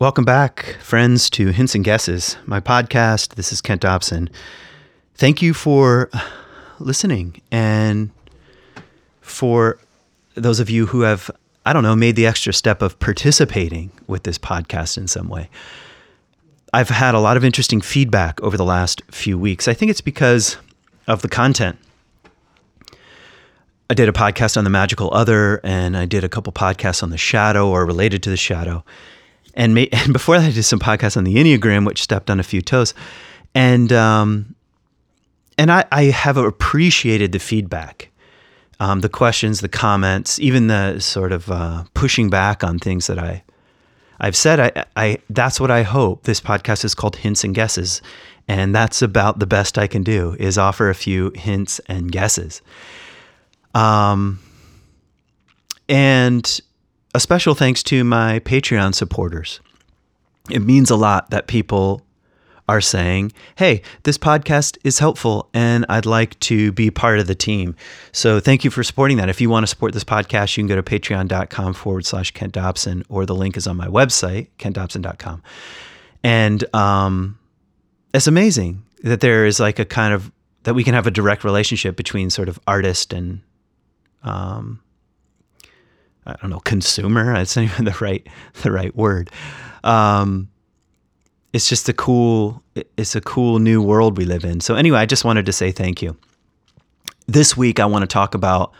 Welcome back, friends, to Hints and Guesses, my podcast. This is Kent Dobson. Thank you for uh, listening and for those of you who have, I don't know, made the extra step of participating with this podcast in some way. I've had a lot of interesting feedback over the last few weeks. I think it's because of the content. I did a podcast on the magical other, and I did a couple podcasts on the shadow or related to the shadow and, may, and before that, I did some podcasts on the Enneagram, which stepped on a few toes, and um, and I, I have appreciated the feedback, um, the questions, the comments, even the sort of uh, pushing back on things that I I've said. I, I that's what I hope. This podcast is called Hints and Guesses, and that's about the best I can do is offer a few hints and guesses. Um, and a special thanks to my Patreon supporters. It means a lot that people are saying, hey, this podcast is helpful and I'd like to be part of the team. So thank you for supporting that. If you want to support this podcast, you can go to patreon.com forward slash Kent Dobson, or the link is on my website, kentdobson.com. And um, it's amazing that there is like a kind of, that we can have a direct relationship between sort of artist and um, I don't know, consumer. That's not even the right the right word. Um, it's just a cool it's a cool new world we live in. So anyway, I just wanted to say thank you. This week I want to talk about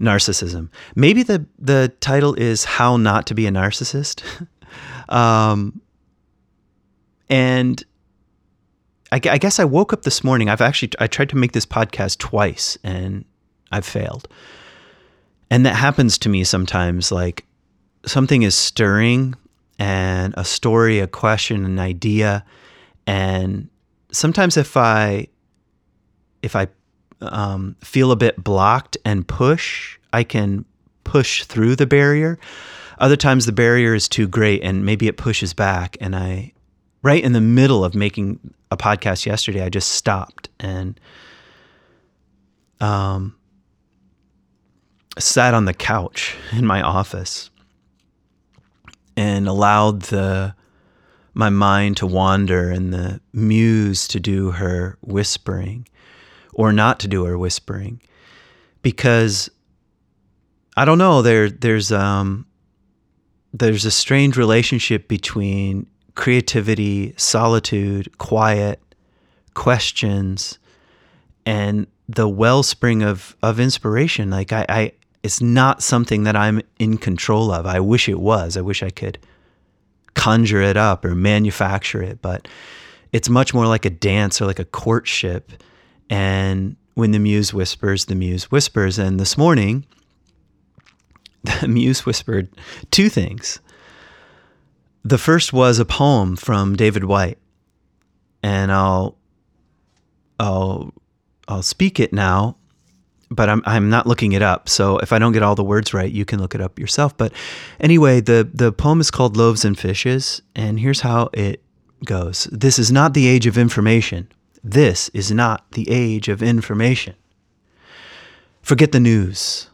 narcissism. Maybe the the title is how not to be a narcissist. um, and I, I guess I woke up this morning. I've actually I tried to make this podcast twice and I've failed. And that happens to me sometimes like something is stirring and a story, a question, an idea. And sometimes if I if I um, feel a bit blocked and push, I can push through the barrier. Other times the barrier is too great and maybe it pushes back. And I, right in the middle of making a podcast yesterday, I just stopped and um, sat on the couch in my office and allowed the my mind to wander and the muse to do her whispering or not to do her whispering. Because I don't know there there's um there's a strange relationship between creativity, solitude, quiet, questions and the wellspring of of inspiration. Like I, I it's not something that I'm in control of. I wish it was. I wish I could conjure it up or manufacture it, but it's much more like a dance or like a courtship. And when the muse whispers, the muse whispers. And this morning, the muse whispered two things. The first was a poem from David Whyte, and I'll I'll I'll speak it now but I'm I'm not looking it up. So if I don't get all the words right, you can look it up yourself. But anyway, the the poem is called Loaves and Fishes, and here's how it goes. This is not the age of information. This is not the age of information. Forget the news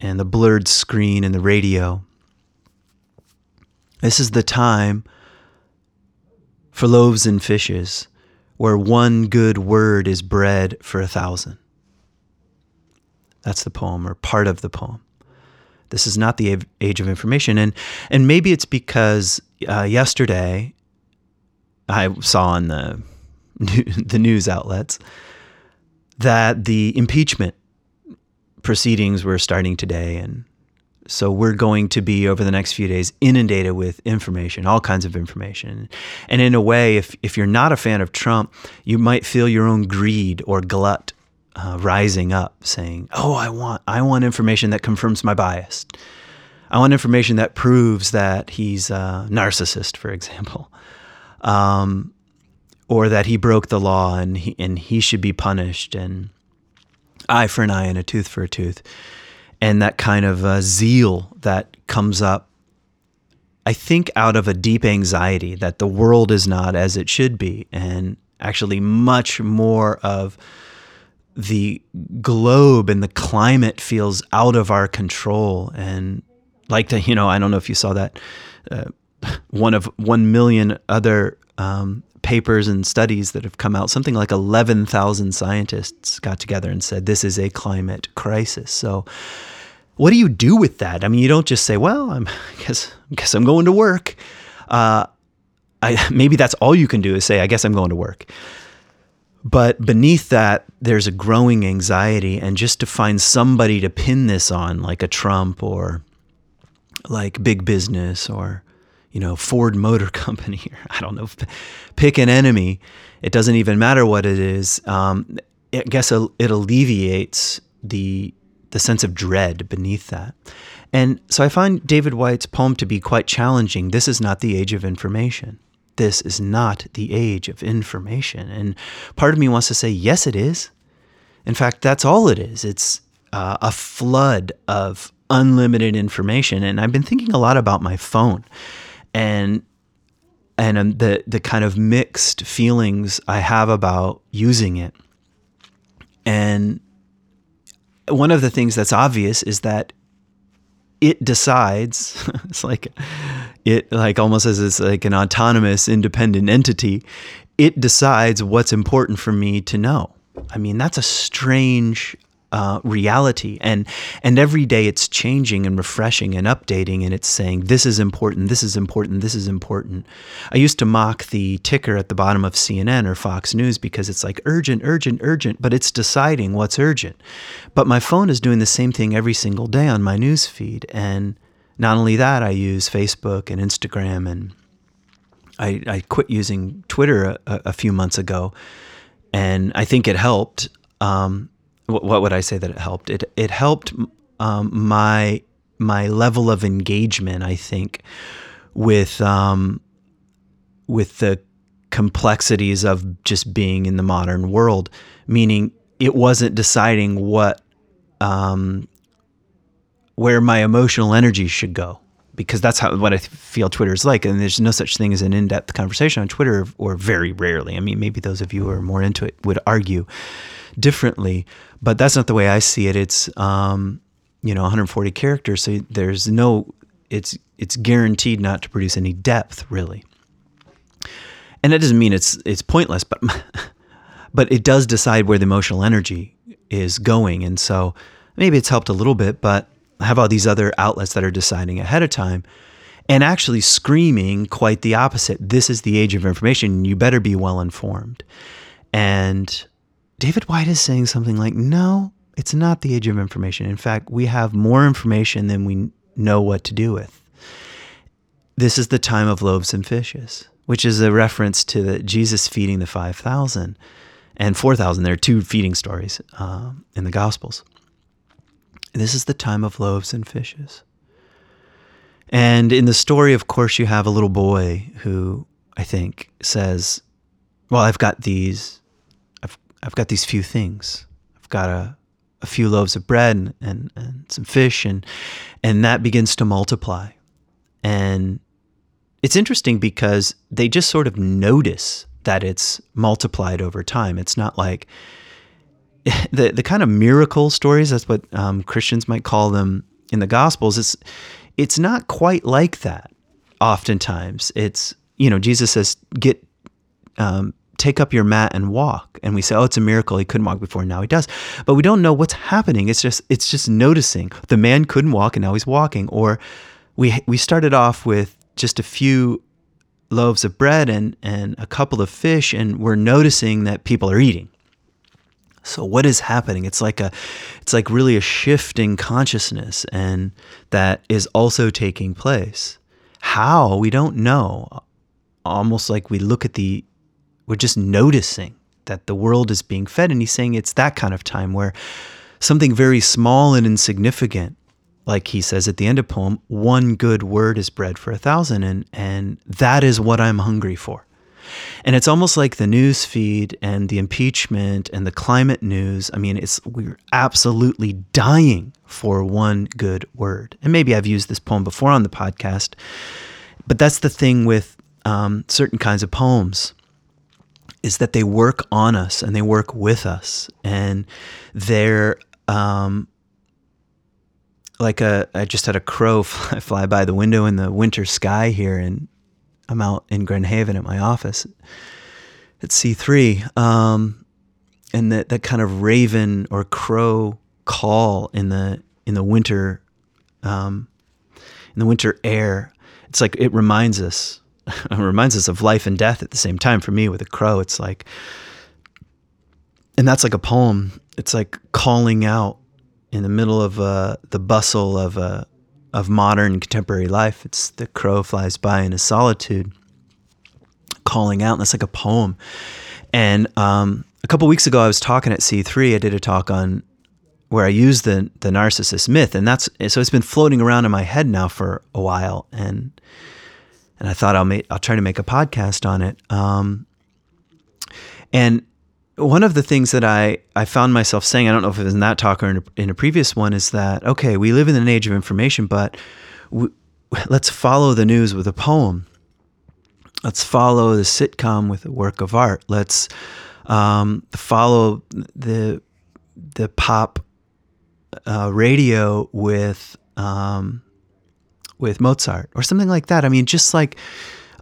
and the blurred screen and the radio. This is the time for loaves and fishes, where one good word is bread for a thousand. That's the poem or part of the poem. This is not the age of information. And, and maybe it's because uh, yesterday I saw on the, the news outlets that the impeachment proceedings were starting today. And so we're going to be over the next few days inundated with information, all kinds of information. And in a way, if, if you're not a fan of Trump, you might feel your own greed or glut uh, rising up saying, "Oh, I want I want information that confirms my bias. I want information that proves that he's a narcissist, for example, um, or that he broke the law and he and he should be punished, and eye for an eye and a tooth for a tooth, and that kind of uh, zeal that comes up." I think out of a deep anxiety that the world is not as it should be, and actually much more of the globe and the climate feels out of our control and like to you know i don't know if you saw that uh, one of one million other um, papers and studies that have come out. Something like 11,000 scientists got together and said this is a climate crisis. So, what do you do with that? I mean, you don't just say, "Well, I'm, I guess, I guess I'm going to work." Uh, I, maybe that's all you can do is say, "I guess I'm going to work." But beneath that, there's a growing anxiety, and just to find somebody to pin this on, like a Trump or like big business or you know Ford Motor Company, or I don't know, pick an enemy. It doesn't even matter what it is. Um, I guess it alleviates the the sense of dread beneath that. And so I find David Whyte's poem to be quite challenging. This is not the age of information this is not the age of information. And part of me wants to say, yes, it is. In fact, that's all it is. It's uh, a flood of unlimited information. And I've been thinking a lot about my phone and and um, the the kind of mixed feelings I have about using it. And one of the things that's obvious is that it decides it's like it like almost as it's like an autonomous independent entity it decides what's important for me to know. I mean that's a strange uh, reality. And and every day it's changing and refreshing and updating and it's saying this is important this is important this is important. I used to mock the ticker at the bottom of cnn or fox news because it's like urgent urgent urgent but it's deciding what's urgent. But my phone is doing the same thing every single day on my news feed and not only that i use facebook and instagram and i, I quit using twitter a, a few months ago and i think it helped um, what would I say that it helped? It it helped um, my my level of engagement. I think with um, with the complexities of just being in the modern world, meaning it wasn't deciding what um, where my emotional energy should go because that's how what I feel Twitter is like. And there's no such thing as an in-depth conversation on Twitter, or very rarely. I mean, maybe those of you who are more into it would argue differently, but that's not the way I see it. It's um, you know 140 characters, so there's no it's it's guaranteed not to produce any depth really. And that doesn't mean it's it's pointless, but but it does decide where the emotional energy is going, and so maybe it's helped a little bit, but have all these other outlets that are deciding ahead of time and actually screaming quite the opposite. This is the age of information. You better be well informed. And David Whyte is saying something like, no, it's not the age of information. In fact, we have more information than we know what to do with. This is the time of loaves and fishes, which is a reference to the Jesus feeding the 5,000 and 4,000. There are two feeding stories uh, in the Gospels. This is the time of loaves and fishes. And in the story, of course, you have a little boy who I think says, Well, I've got these I've I've got these few things. I've got a, a few loaves of bread and, and, and some fish, and and that begins to multiply. And it's interesting because they just sort of notice that it's multiplied over time. It's not like the the kind of miracle stories. That's what um, Christians might call them in the Gospels. It's it's not quite like that. Oftentimes, it's you know Jesus says, "Get um, take up your mat and walk and we say oh it's a miracle he couldn't walk before now he does but we don't know what's happening it's just it's just noticing the man couldn't walk and now he's walking or we we started off with just a few loaves of bread and and a couple of fish and we're noticing that people are eating so what is happening it's like a it's like really a shifting consciousness and that is also taking place how we don't know almost like we look at the we're just noticing that the world is being fed. And he's saying it's that kind of time where something very small and insignificant, like he says at the end of poem, one good word is bread for a thousand. And, and that is what I'm hungry for. And it's almost like the news feed and the impeachment and the climate news. I mean, it's we're absolutely dying for one good word. And maybe I've used this poem before on the podcast, but that's the thing with um, certain kinds of poems is that they work on us and they work with us and they're um, like a I just had a crow fly, fly by the window in the winter sky here and I'm out in Grand Haven at my office at C3. Um, and that, that kind of raven or crow call in the in the winter um, in the winter air. It's like it reminds us it reminds us of life and death at the same time. For me, with a crow, it's like, and that's like a poem. It's like calling out in the middle of uh, the bustle of uh, of modern contemporary life. It's the crow flies by in a solitude, calling out, and that's like a poem. And um, a couple weeks ago, I was talking at C3. I did a talk on where I used the the narcissist myth, and that's so it's been floating around in my head now for a while, and and I thought I'll make I'll try to make a podcast on it. Um, and one of the things that I, I found myself saying, I don't know if it was in that talk or in a, in a previous one, is that okay, we live in an age of information, but let's follow the news with a poem. Let's follow the sitcom with a work of art. Let's um, follow the the pop uh, radio with um, with Mozart or something like that. I mean, just like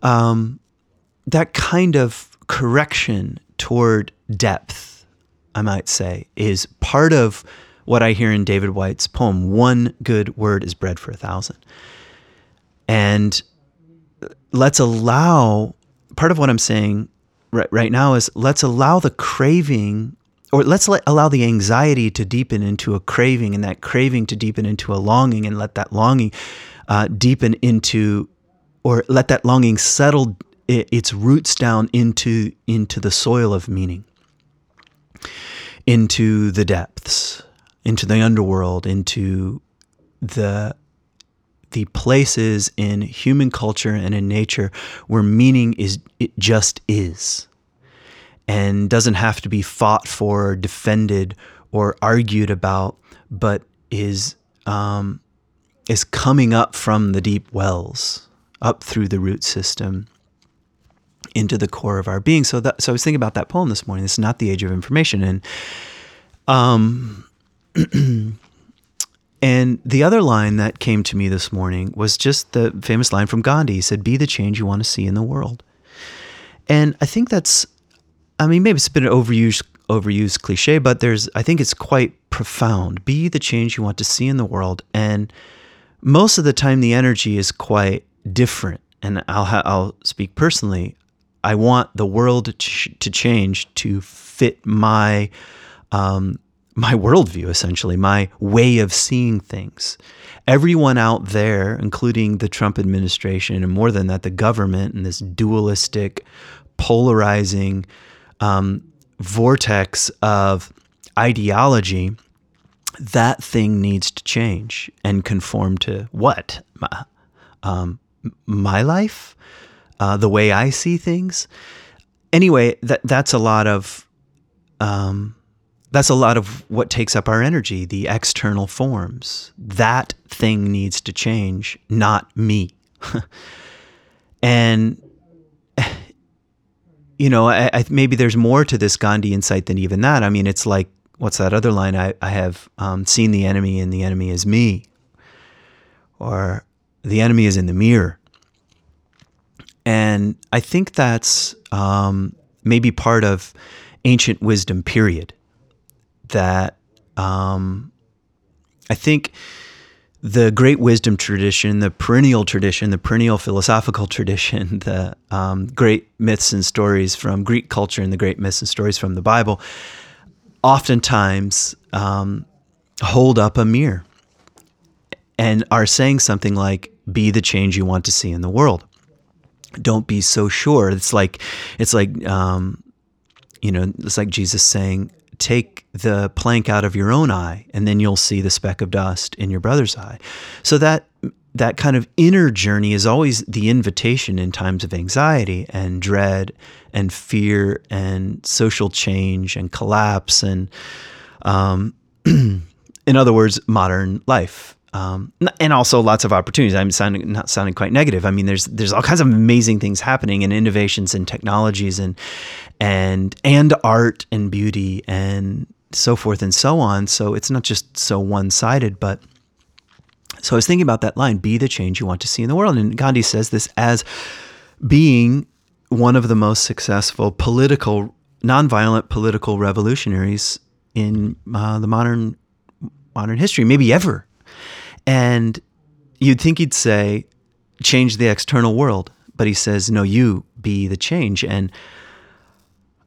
um, that kind of correction toward depth, I might say, is part of what I hear in David Whyte's poem. One good word is bread for a thousand. And let's allow part of what I'm saying right, right now is let's allow the craving or let's let, allow the anxiety to deepen into a craving and that craving to deepen into a longing and let that longing uh, deepen into or let that longing settle its roots down into into the soil of meaning into the depths into the underworld into the the places in human culture and in nature where meaning is it just is and doesn't have to be fought for, defended, or argued about, but is um, is coming up from the deep wells, up through the root system, into the core of our being. So that so I was thinking about that poem this morning. This is not the age of information, and um. And the other line that came to me this morning was just the famous line from Gandhi. He said, Be the change you want to see in the world. And I think that's I mean, maybe it's been an overused overused cliche, but there's I think it's quite profound. Be the change you want to see in the world, and most of the time the energy is quite different. And I'll I'll speak personally. I want the world to, ch- to change to fit my um, my worldview, essentially, my way of seeing things. Everyone out there, including the Trump administration, and more than that, the government and this dualistic, polarizing um, vortex of ideology, that thing needs to change and conform to what? Um, my life? Uh, the way I see things? Anyway, that that's a lot of um, that's a lot of what takes up our energy, the external forms. That thing needs to change, not me. and you know, I, I, maybe there's more to this Gandhi insight than even that. I mean, it's like, what's that other line? I, I have um, seen the enemy and the enemy is me. Or the enemy is in the mirror. And I think that's um, maybe part of ancient wisdom, period. That um, I think the great wisdom tradition, the perennial tradition, the perennial philosophical tradition, the um, great myths and stories from Greek culture and the great myths and stories from the Bible, oftentimes um, hold up a mirror and are saying something like, "Be the change you want to see in the world." Don't be so sure. It's like, it's like, um, you know, it's like Jesus saying, take the plank out of your own eye and then you'll see the speck of dust in your brother's eye. So that that kind of inner journey is always the invitation in times of anxiety and dread and fear and social change and collapse and um, in other words modern life um, and also lots of opportunities. I'm sounding not sounding quite negative. I mean, there's there's all kinds of amazing things happening and innovations and technologies and and and art and beauty and so forth and so on. So it's not just so one sided, but so I was thinking about that line: "Be the change you want to see in the world." And Gandhi says this as being one of the most successful political, nonviolent political revolutionaries in uh, the modern modern history, maybe ever. And you'd think he'd say, change the external world, but he says, no, you be the change. And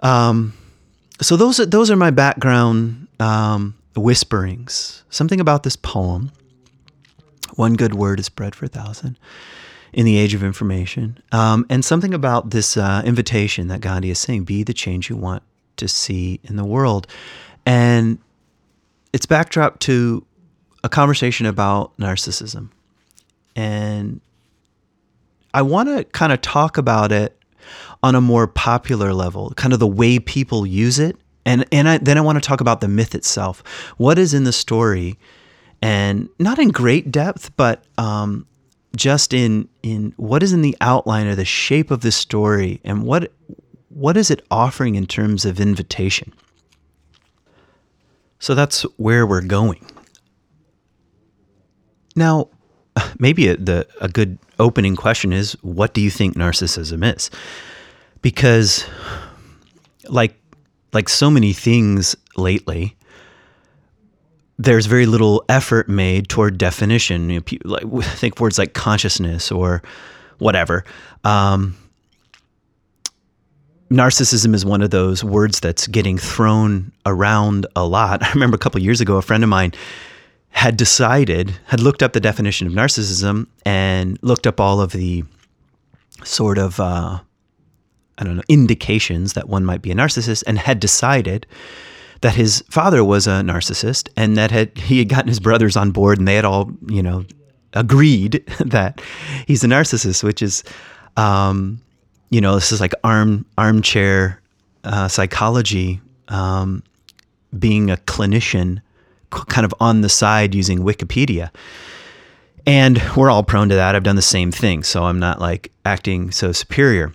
um, so those are, those are my background um, whisperings. Something about this poem. One good word is bread for a thousand in the age of information. Um, and something about this uh, invitation that Gandhi is saying be the change you want to see in the world. And it's backdrop to a conversation about narcissism. And I want to kind of talk about it on a more popular level, kind of the way people use it. And, and I, then I want to talk about the myth itself. What is in the story? And not in great depth, but um, just in in what is in the outline or the shape of the story and what what is it offering in terms of invitation so that's where we're going now maybe a, the a good opening question is what do you think narcissism is because like like so many things lately there's very little effort made toward definition. You know, like, think words like consciousness or whatever. Um, narcissism is one of those words that's getting thrown around a lot. I remember a couple years ago, a friend of mine had decided, had looked up the definition of narcissism and looked up all of the sort of, uh, I don't know, indications that one might be a narcissist and had decided that his father was a narcissist and that had he had gotten his brothers on board and they had all you know agreed that he's a narcissist, which is um, you know this is like arm armchair uh, psychology, um, being a clinician, kind of on the side using Wikipedia. And we're all prone to that. I've done the same thing, so I'm not like acting so superior.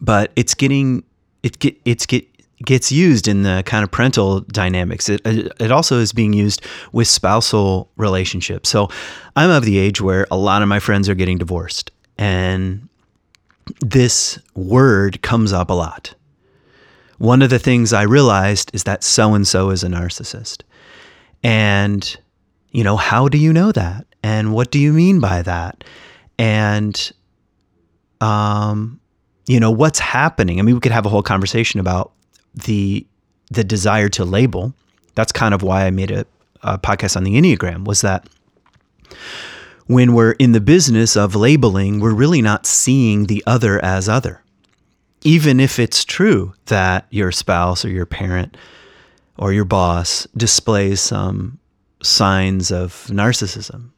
But it's getting it get it's get gets used in the kind of parental dynamics. It, it also is being used with spousal relationships. So I'm of the age where a lot of my friends are getting divorced, and this word comes up a lot. One of the things I realized is that so and so is a narcissist. And, you know, how do you know that? And what do you mean by that? And, um, you know, what's happening? I mean, we could have a whole conversation about the the desire to label. That's kind of why I made a, a podcast on the Enneagram. Was that when we're in the business of labeling, we're really not seeing the other as other. Even if it's true that your spouse or your parent or your boss displays some signs of narcissism.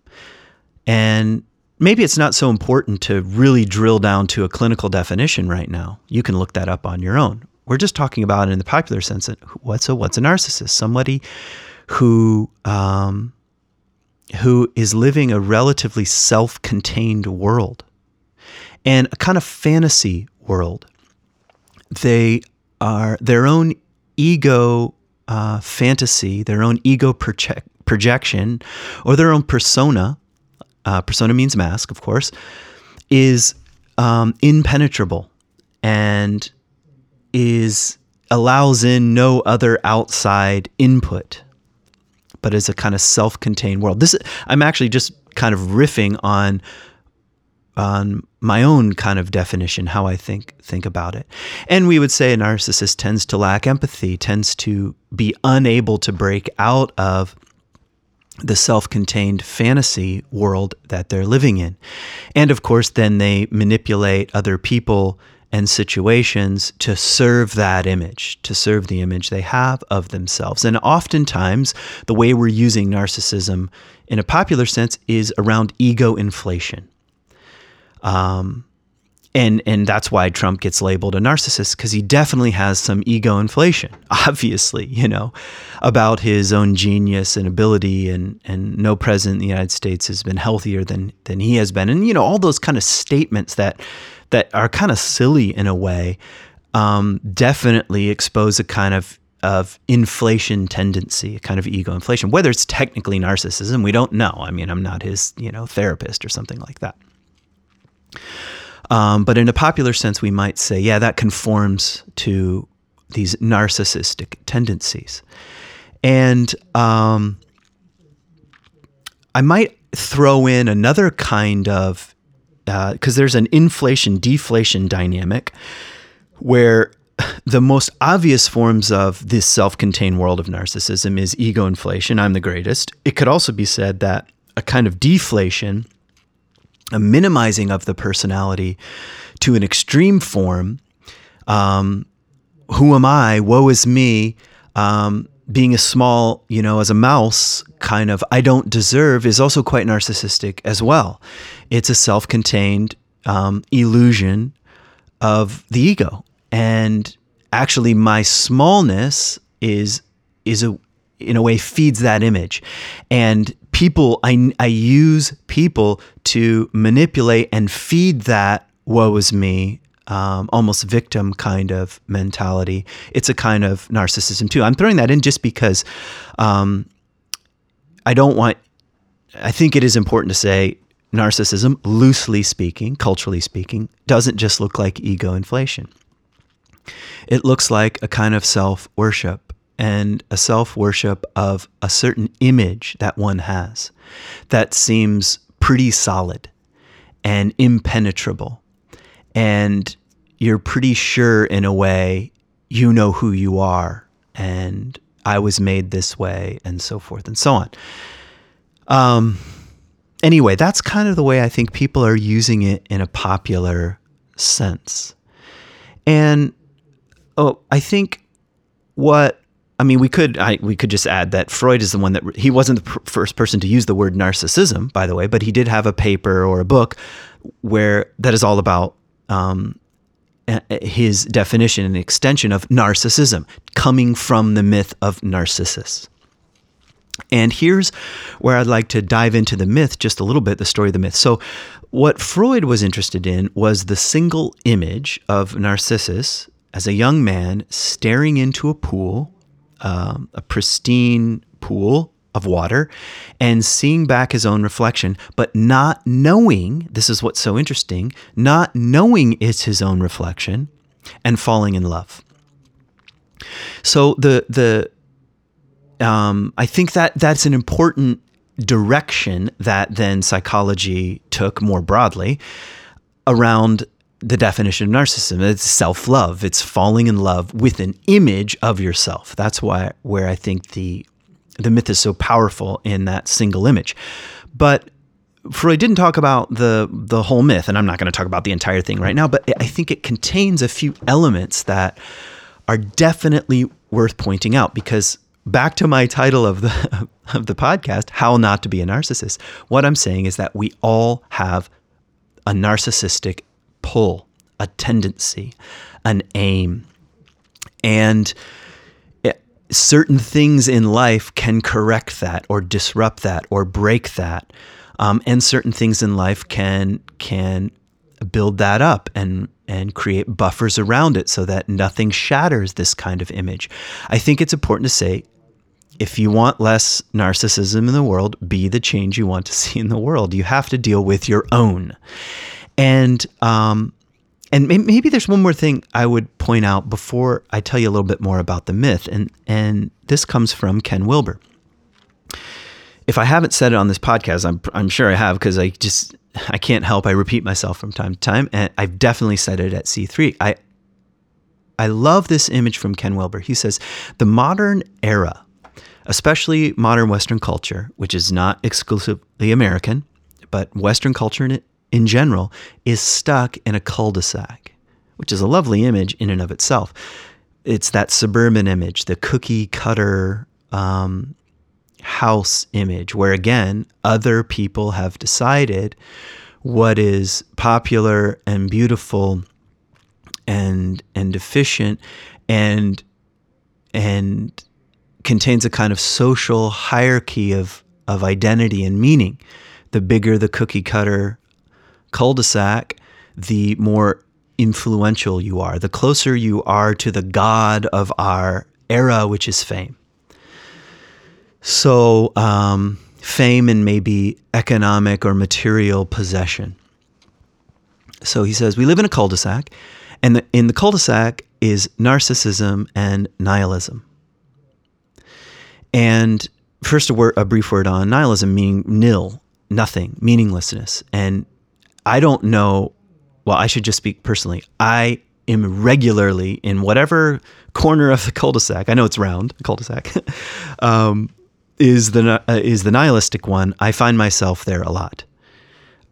And maybe it's not so important to really drill down to a clinical definition right now. You can look that up on your own. We're just talking about in the popular sense. What's a what's a narcissist? Somebody who um, who is living a relatively self-contained world and a kind of fantasy world. They are their own ego uh, fantasy, their own ego project, projection, or their own persona. Uh, persona means mask, of course, is um, impenetrable and is allows in no other outside input, but is a kind of self-contained world. This I'm actually just kind of riffing on on my own kind of definition, how I think think about it. And we would say a narcissist tends to lack empathy, tends to be unable to break out of the self-contained fantasy world that they're living in. And of course, then they manipulate other people and situations to serve that image, to serve the image they have of themselves. And oftentimes, the way we're using narcissism in a popular sense is around ego inflation. Um, and and that's why Trump gets labeled a narcissist because he definitely has some ego inflation, obviously, you know, about his own genius and ability, and and no president in the United States has been healthier than than he has been, and you know all those kind of statements that that are kind of silly in a way, um, definitely expose a kind of of inflation tendency, a kind of ego inflation. Whether it's technically narcissism, we don't know. I mean, I'm not his you know therapist or something like that. Um, but in a popular sense, we might say, yeah, that conforms to these narcissistic tendencies. And um, I might throw in another kind of, because uh, there's an inflation deflation dynamic where the most obvious forms of this self contained world of narcissism is ego inflation. I'm the greatest. It could also be said that a kind of deflation, a minimizing of the personality to an extreme form, um, who am I? Woe is me. Um, being a small, you know, as a mouse, kind of, I don't deserve, is also quite narcissistic as well. It's a self contained um, illusion of the ego. And actually, my smallness is, is a, in a way, feeds that image. And people, I, I use people to manipulate and feed that woe is me um, almost victim kind of mentality. It's a kind of narcissism too. I'm throwing that in just because um, I don't want, I think it is important to say narcissism, loosely speaking, culturally speaking, doesn't just look like ego inflation. It looks like a kind of self worship and a self worship of a certain image that one has that seems pretty solid and impenetrable. And you're pretty sure in a way you know who you are and I was made this way and so forth and so on. Um, anyway, that's kind of the way I think people are using it in a popular sense. And oh, I think what I mean, we could I, we could just add that Freud is the one that he wasn't the pr- first person to use the word narcissism, by the way, but he did have a paper or a book where that is all about um, his definition and extension of narcissism, coming from the myth of Narcissus. And here's where I'd like to dive into the myth just a little bit, the story of the myth. So, what Freud was interested in was the single image of Narcissus as a young man staring into a pool, um, a pristine pool of water and seeing back his own reflection, but not knowing this is what's so interesting not knowing it's his own reflection and falling in love. So the the um, I think that that's an important direction that then psychology took more broadly around the definition of narcissism. It's self love. It's falling in love with an image of yourself. That's why where I think the the myth is so powerful in that single image. But Freud didn't talk about the the whole myth, and I'm not going to talk about the entire thing right now. But I think it contains a few elements that are definitely worth pointing out because back to my title of the of the podcast, "How Not to Be a Narcissist." What I'm saying is that we all have a narcissistic pull, a tendency, an aim, and certain things in life can correct that or disrupt that or break that. Um, and certain things in life can can build that up and and create buffers around it so that nothing shatters this kind of image. I think it's important to say if you want less narcissism in the world, be the change you want to see in the world. You have to deal with your own. And um, and maybe there's one more thing I would point out before I tell you a little bit more about the myth, and and this comes from Ken Wilber. If I haven't said it on this podcast, I'm I'm sure I have because I just I can't help I repeat myself from time to time, and I've definitely said it at C3. I I love this image from Ken Wilber. He says the modern era, especially modern Western culture, which is not exclusively American, but Western culture in, in general is stuck in a cul de sac, which is a lovely image in and of itself. It's that suburban image, the cookie cutter um, house image, where again, other people have decided what is popular and beautiful and and efficient and and contains a kind of social hierarchy of of identity and meaning. The bigger the cookie cutter cul-de-sac, the more influential you are, the closer you are to the God of our era, which is fame. So, um, fame and maybe economic or material possession. So he says, We live in a cul de sac, and the, in the cul de sac is narcissism and nihilism. And first, a, word, a brief word on nihilism, meaning nil, nothing, meaninglessness. And I don't know, well, I should just speak personally. I am regularly in whatever corner of the cul-de-sac. I know it's round, cul-de-sac. um, is the uh, is the nihilistic one. I find myself there a lot.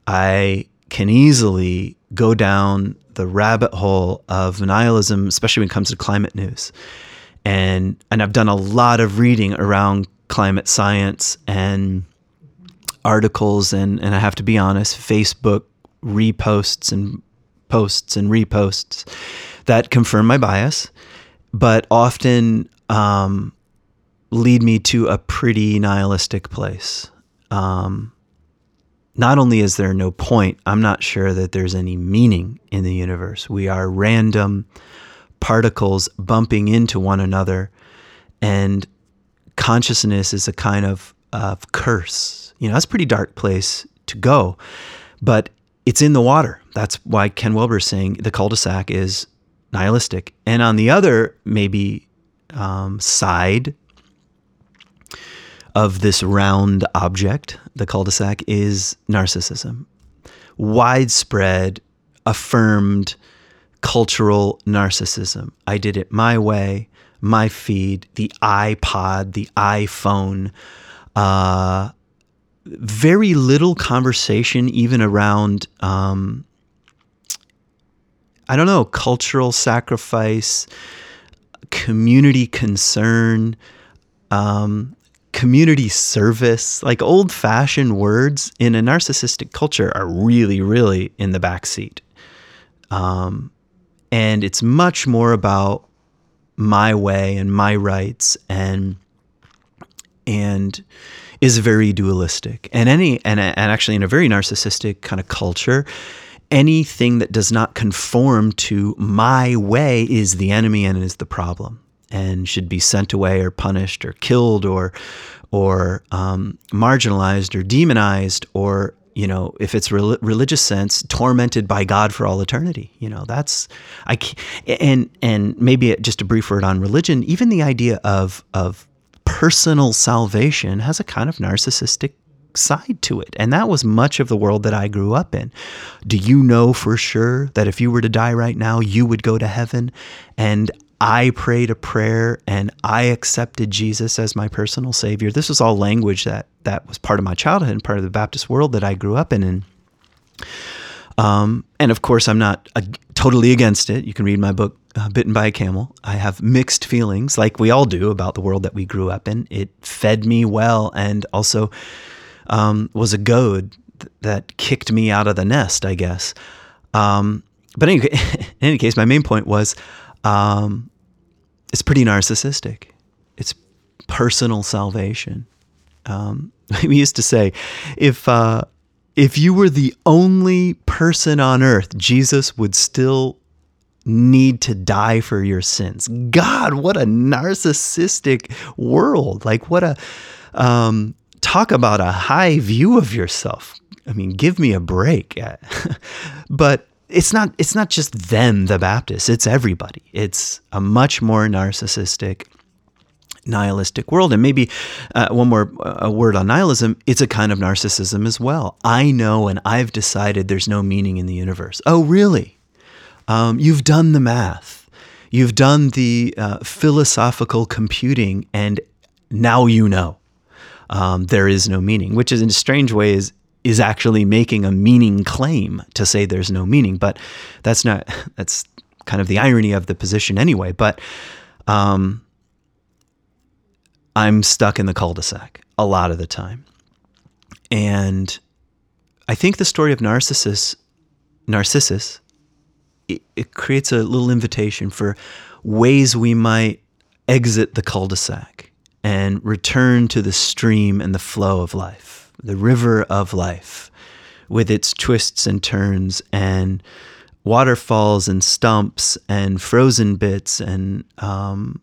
I can easily go down the rabbit hole of nihilism, especially when it comes to climate news. And and I've done a lot of reading around climate science and articles and and I have to be honest, Facebook reposts and posts and reposts that confirm my bias, but often um, lead me to a pretty nihilistic place. Um, not only is there no point, I'm not sure that there's any meaning in the universe. We are random particles bumping into one another, and consciousness is a kind of, of curse. You know, that's a pretty dark place to go, but it's in the water. That's why Ken Wilber is saying the cul-de-sac is nihilistic. And on the other, maybe um, side of this round object, the cul-de-sac, is narcissism. Widespread, affirmed cultural narcissism. I did it my way, my feed, the iPod, the iPhone. Uh, very little conversation, even around, um, I don't know, cultural sacrifice, community concern, um, community service, like old fashioned words in a narcissistic culture are really, really in the backseat. Um, and it's much more about my way and my rights and and is very dualistic. And any and, and actually in a very narcissistic kind of culture anything that does not conform to my way is the enemy and is the problem and should be sent away or punished or killed or or um, marginalized or demonized or you know if it's re- religious sense tormented by god for all eternity. You know that's i and and maybe just a brief word on religion. Even the idea of of personal salvation has a kind of narcissistic side to it. And that was much of the world that I grew up in. Do you know for sure that if you were to die right now, you would go to heaven? And I prayed a prayer and I accepted Jesus as my personal savior. This was all language that that was part of my childhood and part of the Baptist world that I grew up in. And um, and of course, I'm not totally against it. You can read my book, uh, Bitten by a Camel. I have mixed feelings, like we all do, about the world that we grew up in. It fed me well and also um, was a goad th- that kicked me out of the nest, I guess. Um, but anyway, in any case, my main point was um, it's pretty narcissistic. It's personal salvation. Um, we used to say, if uh, if you were the only person on earth, Jesus would still need to die for your sins. God, what a narcissistic world! Like what a um, talk about a high view of yourself. I mean, give me a break. but it's not it's not just them the Baptists, it's everybody. It's a much more narcissistic nihilistic world. And maybe uh, one more uh, word on nihilism it's a kind of narcissism as well. I know and i've decided there's no meaning in the universe. Oh really? Um, you've done the math. You've done the uh, philosophical computing and now you know um, there is no meaning, which is in a strange way is is actually making a meaning claim to say there's no meaning. But that's not that's kind of the irony of the position anyway. But um, I'm stuck in the cul-de-sac a lot of the time, and I think the story of Narcissus, Narcissus, it, it creates a little invitation for ways we might exit the cul-de-sac and return to the stream and the flow of life, the river of life, with its twists and turns and waterfalls and stumps and frozen bits and um,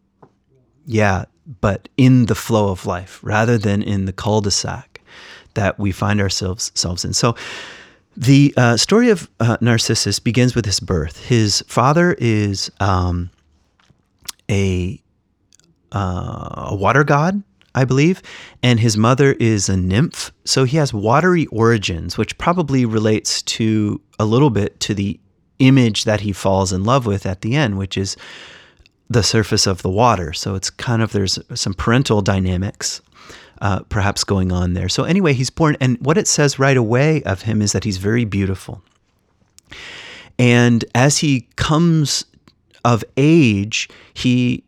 yeah, but in the flow of life rather than in the cul-de-sac that we find ourselves selves in. So The uh, story of uh, Narcissus begins with his birth. His father is um, a, uh, a water god, I believe, and his mother is a nymph. So he has watery origins, which probably relates to a little bit to the image that he falls in love with at the end, which is the surface of the water. So it's kind of there's some parental dynamics uh, perhaps going on there. So anyway, he's born, and what it says right away of him is that he's very beautiful. And as he comes of age, he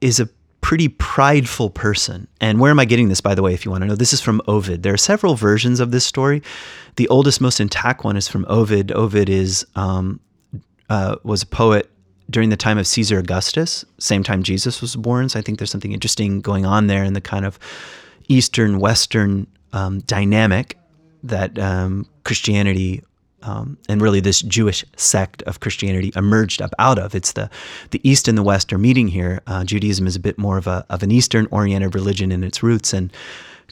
is a pretty prideful person. And where am I getting this, by the way, if you want to know? This is from Ovid. There are several versions of this story. The oldest, most intact one is from Ovid. Ovid is um, uh, was a poet during the time of Caesar Augustus, same time Jesus was born. So I think there's something interesting going on there in the kind of Eastern Western um, dynamic that um, Christianity um, and really this Jewish sect of Christianity emerged up out of. It's the the East and the West are meeting here. Uh, Judaism is a bit more of a of an Eastern oriented religion in its roots, and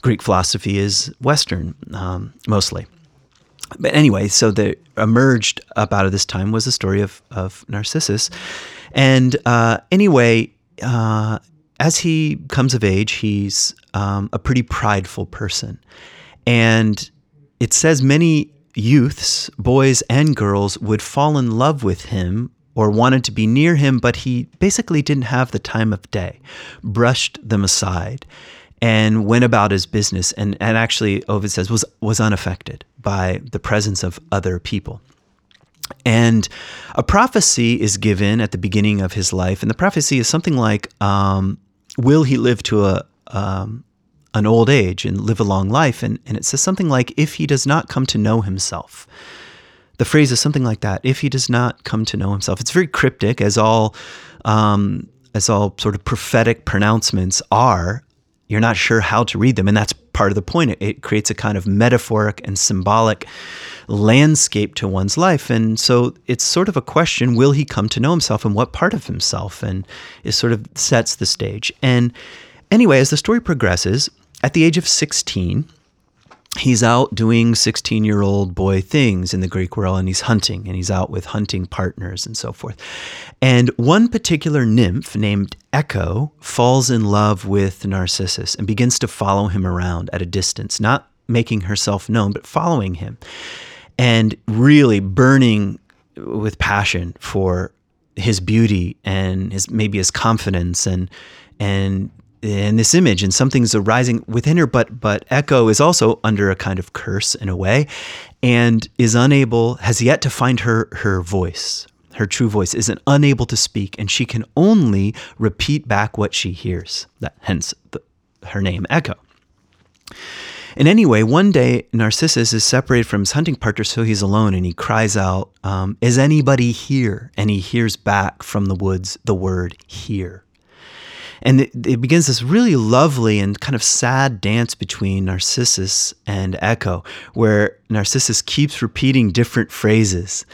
Greek philosophy is Western um, mostly but anyway, so the emerged up out of this time was the story of of Narcissus, and uh, anyway, uh, as he comes of age, he's um, a pretty prideful person, and it says many youths, boys and girls, would fall in love with him or wanted to be near him, but he basically didn't have the time of day, brushed them aside and went about his business and, and actually Ovid says was was unaffected by the presence of other people. And a prophecy is given at the beginning of his life, and the prophecy is something like, um, "Will he live to a um, an old age and live a long life?" And, and it says something like, "If he does not come to know himself." The phrase is something like that. If he does not come to know himself, it's very cryptic, as all um, as all sort of prophetic pronouncements are you're not sure how to read them. And that's part of the point. It, creates a kind of metaphoric and symbolic landscape to one's life. And so it's sort of a question will he come to know himself and what part of himself? And it sort of sets the stage. And anyway, as the story progresses, at the age of 16, he's out doing 16 year old boy things in the Greek world and he's hunting and he's out with hunting partners and so forth. And one particular nymph named Echo falls in love with Narcissus and begins to follow him around at a distance, not making herself known, but following him and really burning with passion for his beauty and his maybe his confidence and and in this image and something's arising within her but but echo is also under a kind of curse in a way and is unable has yet to find her her voice her true voice isn't unable to speak and she can only repeat back what she hears that hence the, her name echo and anyway, one day Narcissus is separated from his hunting partner, so he's alone, and he cries out, um, "Is anybody here?" And he hears back from the woods the word "here." And it, it, begins this really lovely and kind of sad dance between Narcissus and Echo, where Narcissus keeps repeating different phrases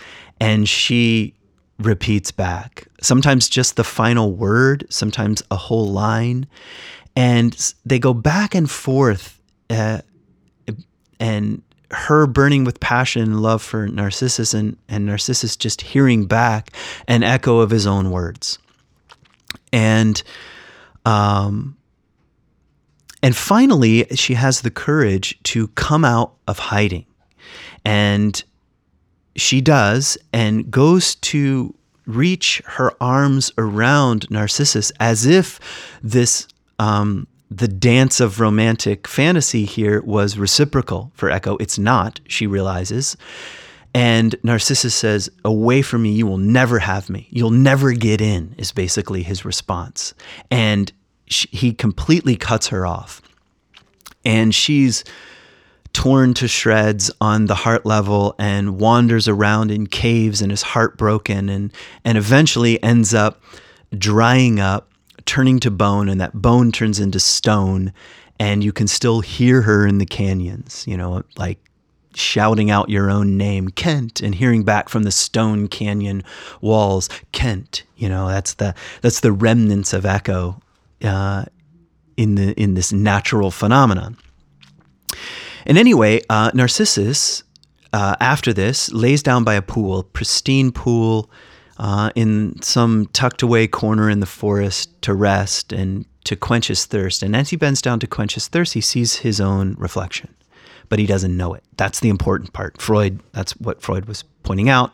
and she repeats back. Sometimes just the final word, sometimes a whole line. And they go back and forth. Uh, and her burning with passion and love for Narcissus, and, and Narcissus just hearing back an echo of his own words. And um, and finally, she has the courage to come out of hiding. And she does and goes to reach her arms around Narcissus as if this um, the dance of romantic fantasy here was reciprocal for Echo. It's not, she realizes. And Narcissus says, Away from me, you will never have me. You'll never get in, is basically his response. And she, he completely cuts her off. And she's torn to shreds on the heart level and wanders around in caves and is heartbroken and, and eventually ends up drying up, turning to bone, and that bone turns into stone. And you can still hear her in the canyons, you know, like shouting out your own name, Kent, and hearing back from the stone canyon walls, Kent. You know, that's the that's the remnants of echo uh, in the in this natural phenomenon. And anyway, uh, Narcissus uh, after this, lays down by a pool, pristine pool, uh, in some tucked away corner in the forest to rest and to quench his thirst. And as he bends down to quench his thirst, he sees his own reflection but he doesn't know it. That's the important part. Freud, that's what Freud was pointing out.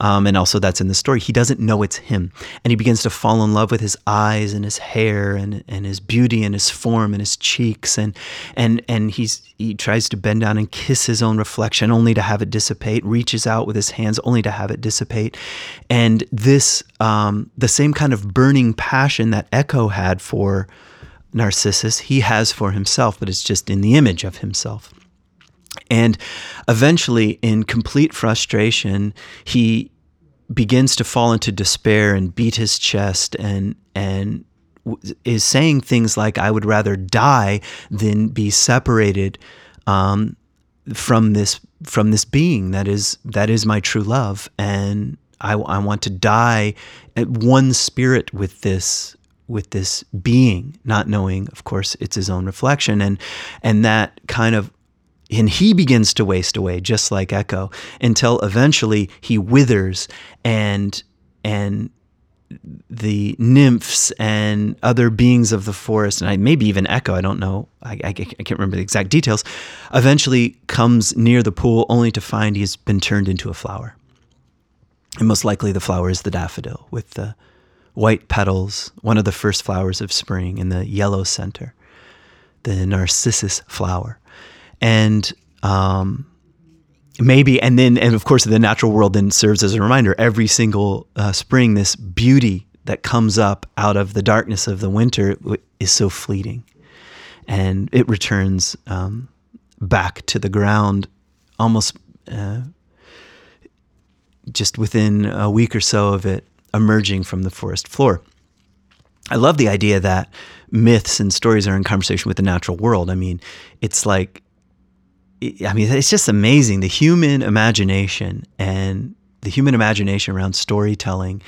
Um, and also that's in the story. He doesn't know it's him. And he begins to fall in love with his eyes and his hair and, and his beauty and his form and his cheeks. And, and, and he's, he tries to bend down and kiss his own reflection only to have it dissipate, reaches out with his hands only to have it dissipate. And this, um, the same kind of burning passion that Echo had for Narcissus, he has for himself, but it's just in the image of himself. And eventually, in complete frustration, he begins to fall into despair and beat his chest and and is saying things like, "I would rather die than be separated um, from this from this being that is that is my true love, and I, I want to die at one spirit with this with this being, not knowing, of course, it's his own reflection, and and that kind of and he begins to waste away just like echo until eventually he withers and and the nymphs and other beings of the forest and I, maybe even echo i don't know. I, I, I, can't remember the exact details eventually comes near the pool only to find he's been turned into a flower. And most likely the flower is the daffodil with the white petals one of the first flowers of spring in the yellow center the narcissus flower and um, maybe and then and of course the natural world then serves as a reminder. Every single uh, spring this beauty that comes up out of the darkness of the winter is so fleeting. And it returns um, back to the ground almost uh, just within a week or so of it emerging from the forest floor. I love the idea that myths and stories are in conversation with the natural world. I mean it's like I mean, it's just amazing the human imagination and the human imagination around storytelling,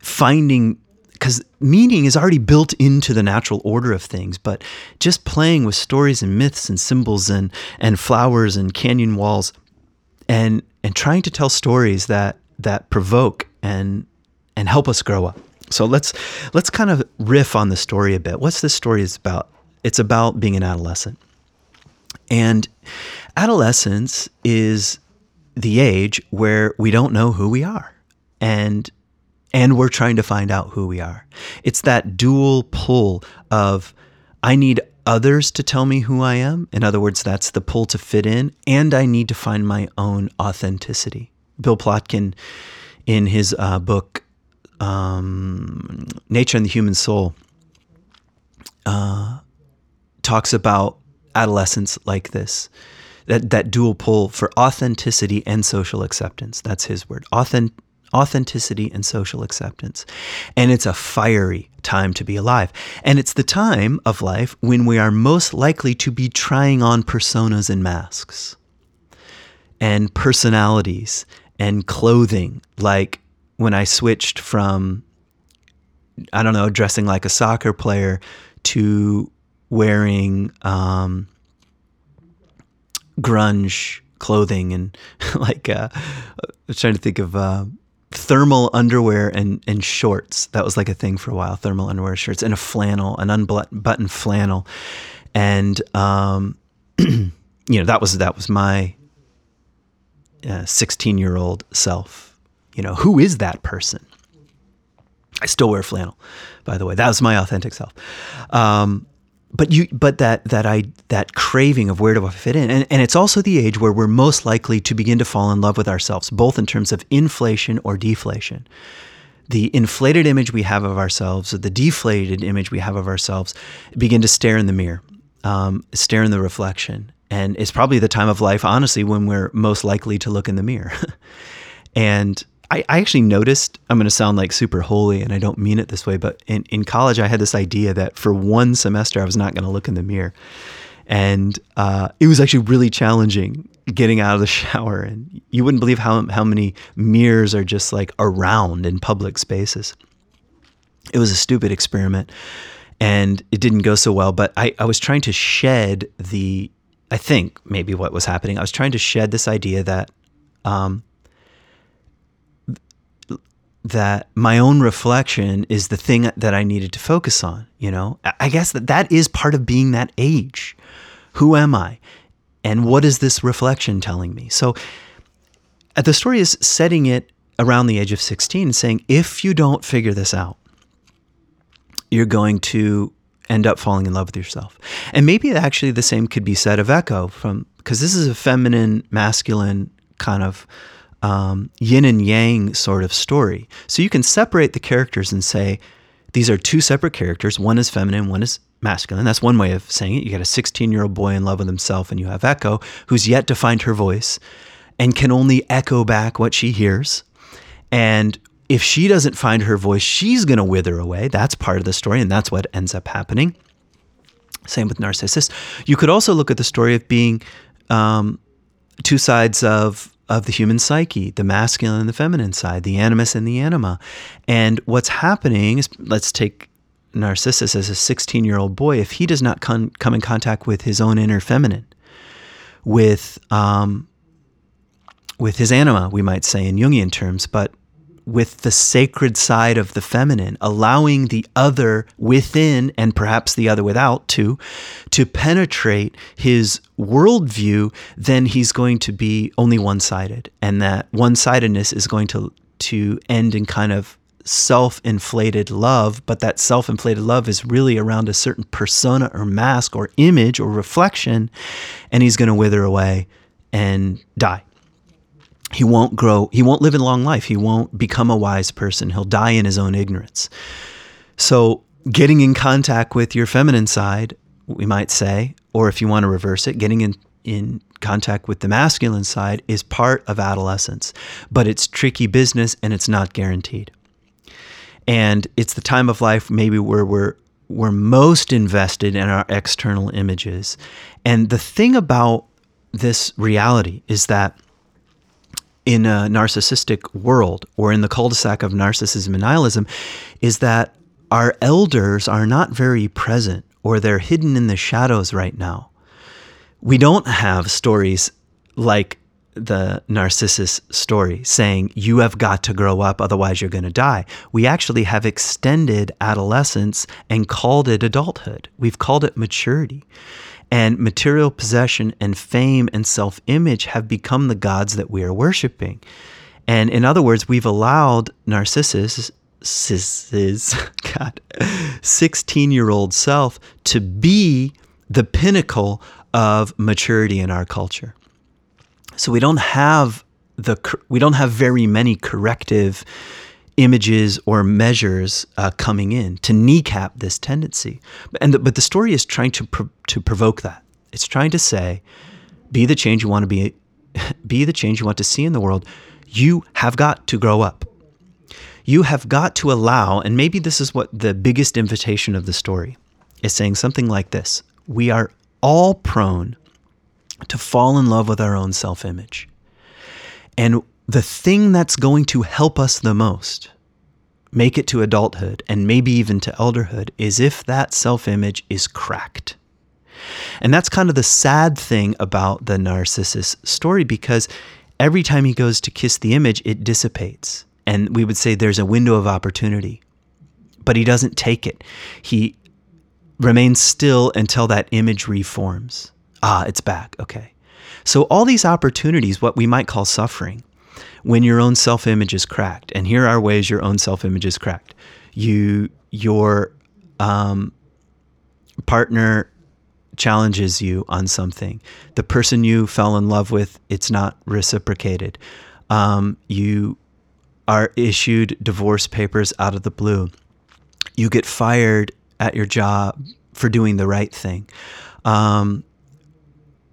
finding because meaning is already built into the natural order of things, but just playing with stories and myths and symbols and and flowers and canyon walls, and and trying to tell stories that that provoke and and help us grow up. So let's let's kind of riff on the story a bit. What's this story is about? It's about being an adolescent. And adolescence is the age where we don't know who we are. And and we're trying to find out who we are. It's that dual pull of I need others to tell me who I am. In other words, that's the pull to fit in, and I need to find my own authenticity. Bill Plotkin, in his uh, book um, Nature and the Human Soul, uh, talks about adolescence like this that, that dual pull for authenticity and social acceptance. That's his word. Authent, authenticity and social acceptance. And it's a fiery time to be alive. And it's the time of life when we are most likely to be trying on personas and masks and personalities and clothing. Like when I switched from, I don't know, dressing like a soccer player to wearing um, grunge clothing and like uh, I was trying to think of uh, thermal underwear and and shorts. That was like a thing for a while. Thermal underwear, shorts, and a flannel, an unbuttoned flannel, and um, you know that was that was my sixteen uh, year old self. You know who is that person? I still wear flannel, by the way. That was my authentic self. Um, but you but that that I that craving of where do I fit in? And, and it's also the age where we're most likely to begin to fall in love with ourselves both in terms of inflation or deflation. The inflated image we have of ourselves or the deflated image we have of ourselves begin to stare in the mirror um, stare in the reflection. And it's probably the time of life honestly when we're most likely to look in the mirror. And I, I actually noticed, I'm going to sound like super holy and I don't mean it this way, but in, in college, I had this idea that for one semester, I was not going to look in the mirror. And uh, it was actually really challenging getting out of the shower. And you wouldn't believe how, how many mirrors are just like around in public spaces. It was a stupid experiment and it didn't go so well. But I, I was trying to shed the, I think maybe what was happening, I was trying to shed this idea that um, that my own reflection is the thing that I needed to focus on. You know, I guess that that is part of being that age. Who am I? And what is this reflection telling me? So uh, the story is setting it around the age of 16 and saying, if you don't figure this out, you're going to end up falling in love with yourself. And maybe actually the same could be said of Echo from because this is a feminine, masculine kind of um, yin and yang sort of story. So you can separate the characters and say these are two separate characters. One is feminine, one is masculine. That's one way of saying it. You got a 16 year old boy in love with himself, and you have Echo, who's yet to find her voice and can only echo back what she hears. And if she doesn't find her voice, she's going to wither away. That's part of the story, and that's what ends up happening. Same with Narcissus. You could also look at the story of being um, two sides of of the human psyche, the masculine and the feminine side, the animus and the anima. And what's happening is, let's take Narcissus as a 16 year old boy. If he does not con- come in contact with his own inner feminine, with um, with his anima, we might say in Jungian terms, but with the sacred side of the feminine, allowing the other within and perhaps the other without too, to penetrate his worldview, then he's going to be only one sided. And that one sidedness is going to, to end in kind of self inflated love, but that self inflated love is really around a certain persona or mask or image or reflection, and he's going to wither away and die he won't grow, he won't live a long life. He won't become a wise person. He'll die in his own ignorance. So, getting in contact with your feminine side, we might say, or if you want to reverse it, getting in, in contact with the masculine side is part of adolescence, but it's tricky business and it's not guaranteed. And it's the time of life maybe where we're we're most invested in our external images. And the thing about this reality is that in a narcissistic world or in the cul-de-sac of narcissism and nihilism is that our elders are not very present or they're hidden in the shadows right now. We don't have stories like the Narcissus story saying, you have got to grow up, otherwise you're going to die. We actually have extended adolescence and called it adulthood. We've called it maturity. And material possession and fame and self image have become the gods that we are worshiping. And in other words, we've allowed Narcissus, his God, 16 year old self to be the pinnacle of maturity in our culture. So we don't have the we don't have very many corrective images or measures uh, coming in to kneecap this tendency. And the, but the story is trying to pro- to provoke that. It's trying to say, be the change you want to be, be the change you want to see in the world. You have got to grow up. You have got to allow, and maybe this is what the biggest invitation of the story is saying something like this: We are all prone to fall in love with our own self image. And the thing that's going to help us the most make it to adulthood and maybe even to elderhood is if that self image is cracked. And that's kind of the sad thing about the Narcissus story because every time he goes to kiss the image, it dissipates. And we would say there's a window of opportunity. But he doesn't take it. He remains still until that image reforms. Ah, it's back. Okay. So, all these opportunities, what we might call suffering, when your own self image is cracked. And here are ways your own self image is cracked. You, your um, partner challenges you on something. The person you fell in love with, it's not reciprocated. Um, you are issued divorce papers out of the blue. You get fired at your job for doing the right thing. Um,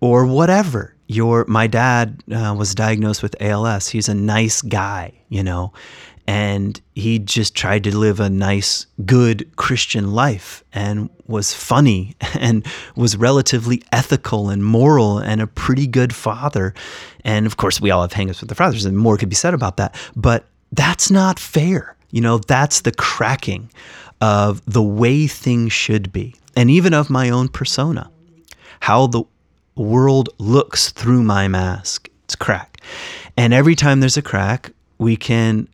or whatever your my dad uh, was diagnosed with ALS. He's a nice guy, you know, and he just tried to live a nice, good Christian life and was funny and was relatively ethical and moral and a pretty good father. And of course, we all have hangups with the fathers, and more could be said about that. But that's not fair. You know, that's the cracking of the way things should be, and even of my own persona. How the world looks through my mask. It's crack. And every time there's a crack, we can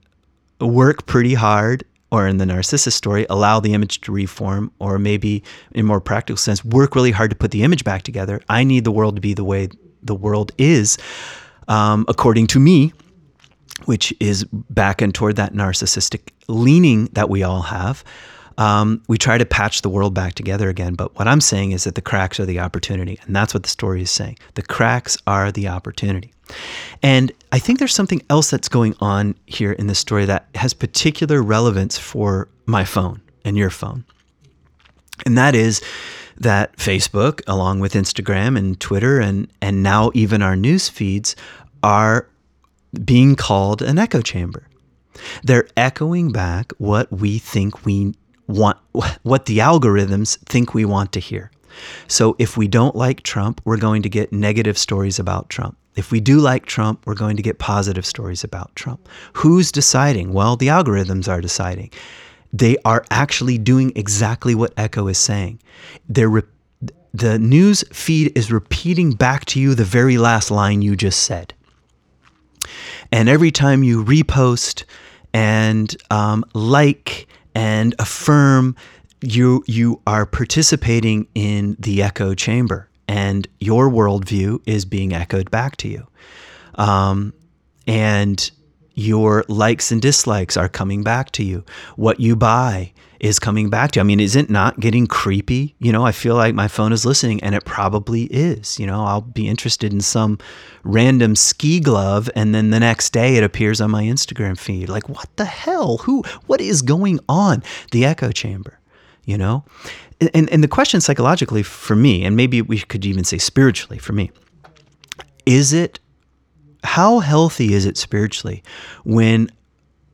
work pretty hard or in the narcissist story, allow the image to reform, or maybe in more practical sense, work really hard to put the image back together. I need the world to be the way the world is, um, according to me, which is back and toward that narcissistic leaning that we all have. Um, we try to patch the world back together again. But what I'm saying is that the cracks are the opportunity. And that's what the story is saying. The cracks are the opportunity. And I think there's something else that's going on here in this story that has particular relevance for my phone and your phone. And that is that Facebook, along with Instagram and Twitter and, and now even our news feeds, are being called an echo chamber. They're echoing back what we think we want, what the algorithms think we want to hear. So if we don't like Trump, we're going to get negative stories about Trump. If we do like Trump, we're going to get positive stories about Trump. Who's deciding? Well, the algorithms are deciding. They are actually doing exactly what Echo is saying. They're re- the news feed is repeating back to you the very last line you just said. And every time you repost and um, like and affirm, you you are participating in the echo chamber and your worldview is being echoed back to you. Um, and your likes and dislikes are coming back to you. What you buy is coming back to you. I mean, is it not getting creepy? You know, I feel like my phone is listening and it probably is. You know, I'll be interested in some random ski glove and then the next day it appears on my Instagram feed. Like, what the hell? Who, what is going on? The echo chamber, you know? and, and the question psychologically for me, and maybe we could even say spiritually for me, is it how healthy is it spiritually when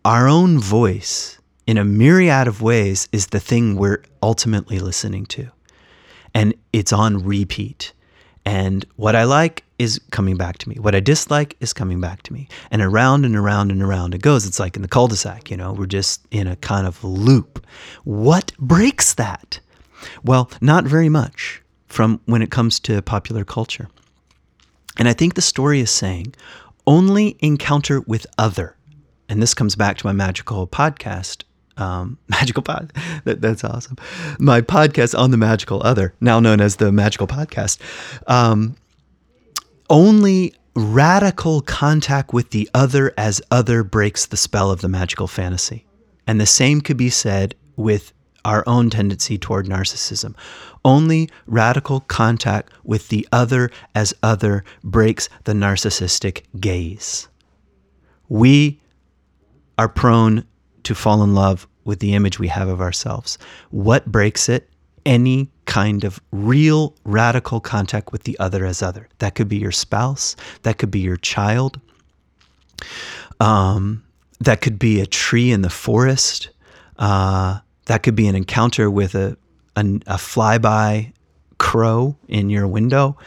our own voice in a myriad of ways is the thing we're ultimately listening to and it's on repeat and what I like is coming back to me. What I dislike is coming back to me. And around and around and around it goes. It's like in the cul de sac, you know, we're just in a kind of loop. What breaks that? Well, not very much from when it comes to popular culture. And I think the story is saying only encounter with other. And this comes back to my magical podcast. Um, magical pod. That, that's awesome. My podcast on the magical other, now known as the magical podcast. Um, only radical contact with the other as other breaks the spell of the magical fantasy. And the same could be said with our own tendency toward narcissism. Only radical contact with the other as other breaks the narcissistic gaze. We are prone to fall in love with the image we have of ourselves. What breaks it? Any kind of real radical contact with the other as other. That could be your spouse, that could be your child, um, that could be a tree in the forest. Uh, that could be an encounter with a, a, a flyby crow in your window.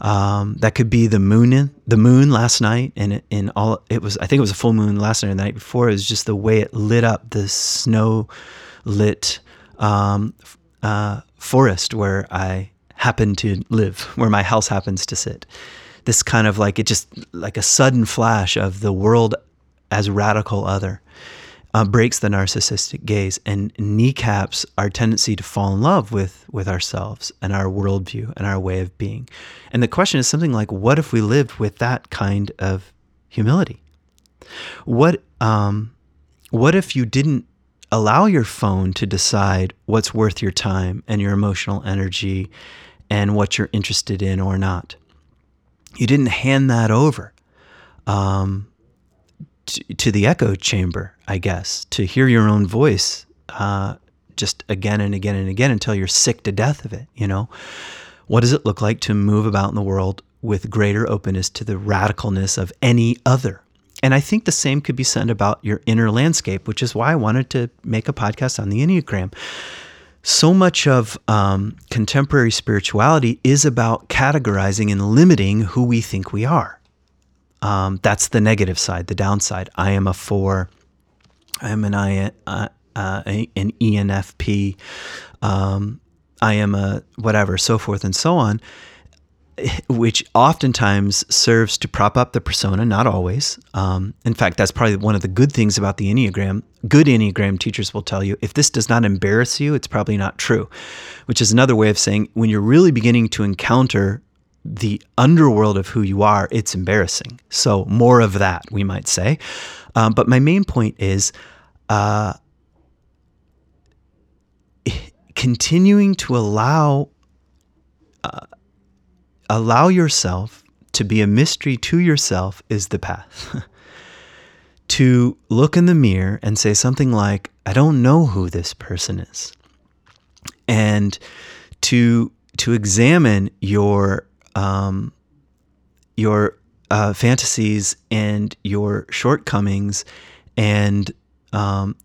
Um, that could be the moon in the moon last night, and in all it was. I think it was a full moon last night. And the night before, it was just the way it lit up the snow lit um, uh, forest where I happen to live, where my house happens to sit. This kind of like it just like a sudden flash of the world as radical other uh, breaks the narcissistic gaze and kneecaps our tendency to fall in love with with ourselves and our worldview and our way of being. And the question is something like, what if we lived with that kind of humility? What um, what if you didn't allow your phone to decide what's worth your time and your emotional energy and what you're interested in or not? You didn't hand that over. Um, to, the echo chamber, I guess, to hear your own voice uh, just again and again and again until you're sick to death of it. You know, what does it look like to move about in the world with greater openness to the radicalness of any other? And I think the same could be said about your inner landscape, which is why I wanted to make a podcast on the Enneagram. So much of um, contemporary spirituality is about categorizing and limiting who we think we are. Um, that's the negative side, the downside. I am a four. I am an I, uh, uh, an ENFP. Um, I am a whatever, so forth and so on. which oftentimes serves to prop up the persona, not always. Um, in fact, that's probably one of the good things about the Enneagram. Good Enneagram teachers will tell you if this does not embarrass you, it's probably not true, which is another way of saying when you're really beginning to encounter the underworld of who you are, it's embarrassing. So, more of that, we might say. Um, but my main point is uh, continuing to allow. Uh, allow yourself to be a mystery to yourself is the path. to look in the mirror and say something like, I don't know who this person is. And to to examine your um, your uh, fantasies and your shortcomings and um,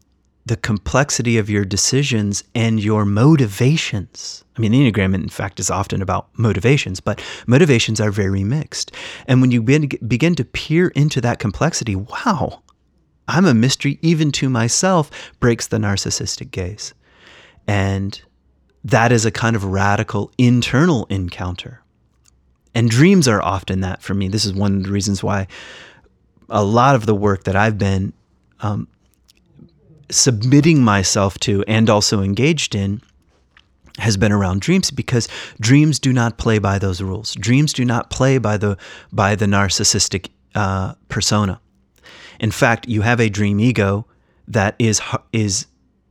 the complexity of your decisions and your motivations. I mean, the Enneagram, in fact, is often about motivations, but motivations are very mixed. And when you begin to peer into that complexity, wow, I'm a mystery even to myself, breaks the narcissistic gaze. And that is a kind of radical internal encounter. And dreams are often that for me. This is one of the reasons why a lot of the work that I've been um, submitting myself to and also engaged in has been around dreams because dreams do not play by those rules. Dreams do not play by the by the narcissistic uh, persona. In fact, you have a dream ego that is is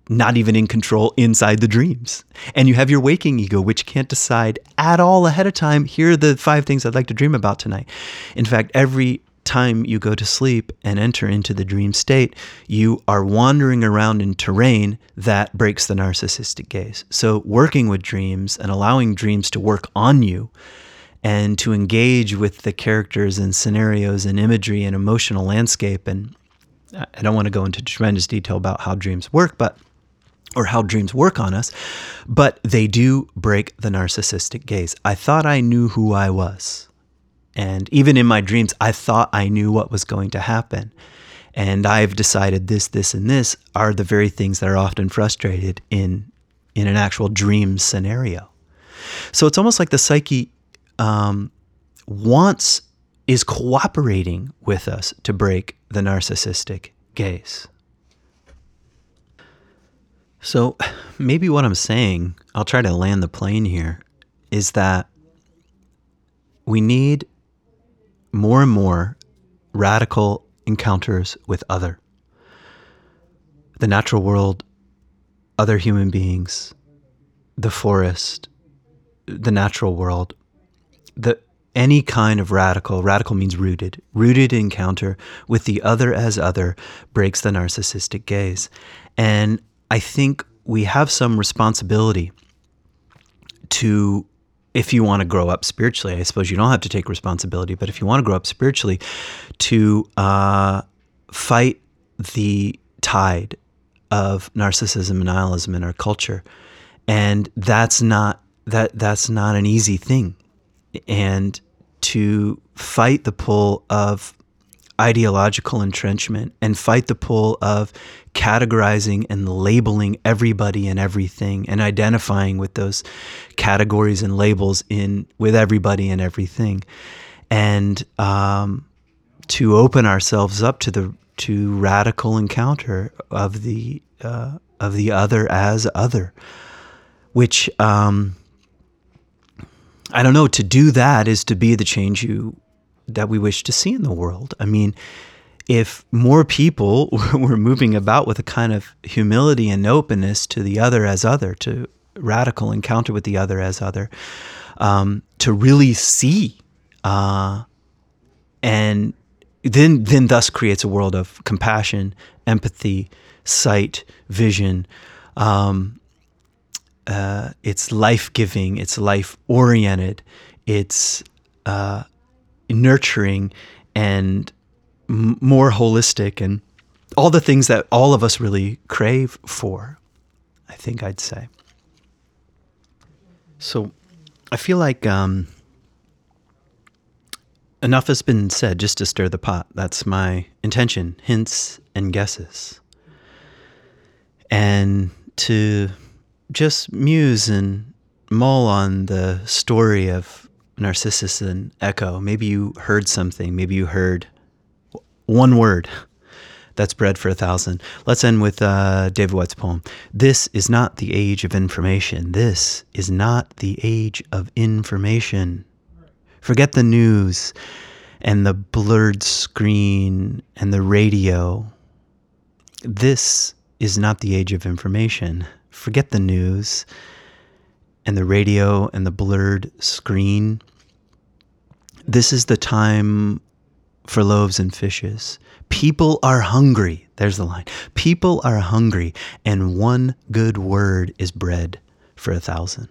not even in control inside the dreams. And you have your waking ego, which can't decide at all ahead of time. Here are the five things I'd like to dream about tonight. In fact, every time you go to sleep and enter into the dream state, you are wandering around in terrain that breaks the narcissistic gaze. So, working with dreams and allowing dreams to work on you and to engage with the characters and scenarios and imagery and emotional landscape. And I don't want to go into tremendous detail about how dreams work, but or how dreams work on us, but they do break the narcissistic gaze. I thought I knew who I was. And even in my dreams, I thought I knew what was going to happen. And I've decided this, this, and this are the very things that are often frustrated in, in an actual dream scenario. So it's almost like the psyche um, wants, is cooperating with us to break the narcissistic gaze. So maybe what I'm saying, I'll try to land the plane here, is that we need more and more radical encounters with other. The natural world, other human beings, the forest, the natural world, the any kind of radical, radical means rooted, rooted encounter with the other as other breaks the narcissistic gaze. And I think we have some responsibility to if you want to grow up spiritually, I suppose you don't have to take responsibility, but if you want to grow up spiritually, to uh, fight the tide of narcissism and nihilism in our culture, and that's not that that's not an easy thing, and to fight the pull of ideological entrenchment and fight the pull of categorizing and labeling everybody and everything and identifying with those categories and labels in with everybody and everything. And um, to open ourselves up to the to radical encounter of the uh, of the other as other which um, I don't know to do that is to be the change you that we wish to see in the world. I mean, if more people were moving about with a kind of humility and openness to the other as other, to radical encounter with the other as other, um, to really see, uh, and then then thus creates a world of compassion, empathy, sight, vision. Um, uh, it's life giving. It's life oriented. It's uh, nurturing and m- more holistic and all the things that all of us really crave for, I think I'd say. So I feel like um, enough has been said just to stir the pot. That's my intention, hints and guesses. And to just muse and mull on the story of Narcissus and Echo. Maybe you heard something. Maybe you heard one word. That's bread for a thousand. Let's end with uh, David Whyte's poem. This is not the age of information. This is not the age of information. Forget the news and the blurred screen and the radio. This is not the age of information. Forget the news and the radio and the blurred screen. This is the time for loaves and fishes. People are hungry. There's the line. People are hungry, and one good word is bread for a thousand.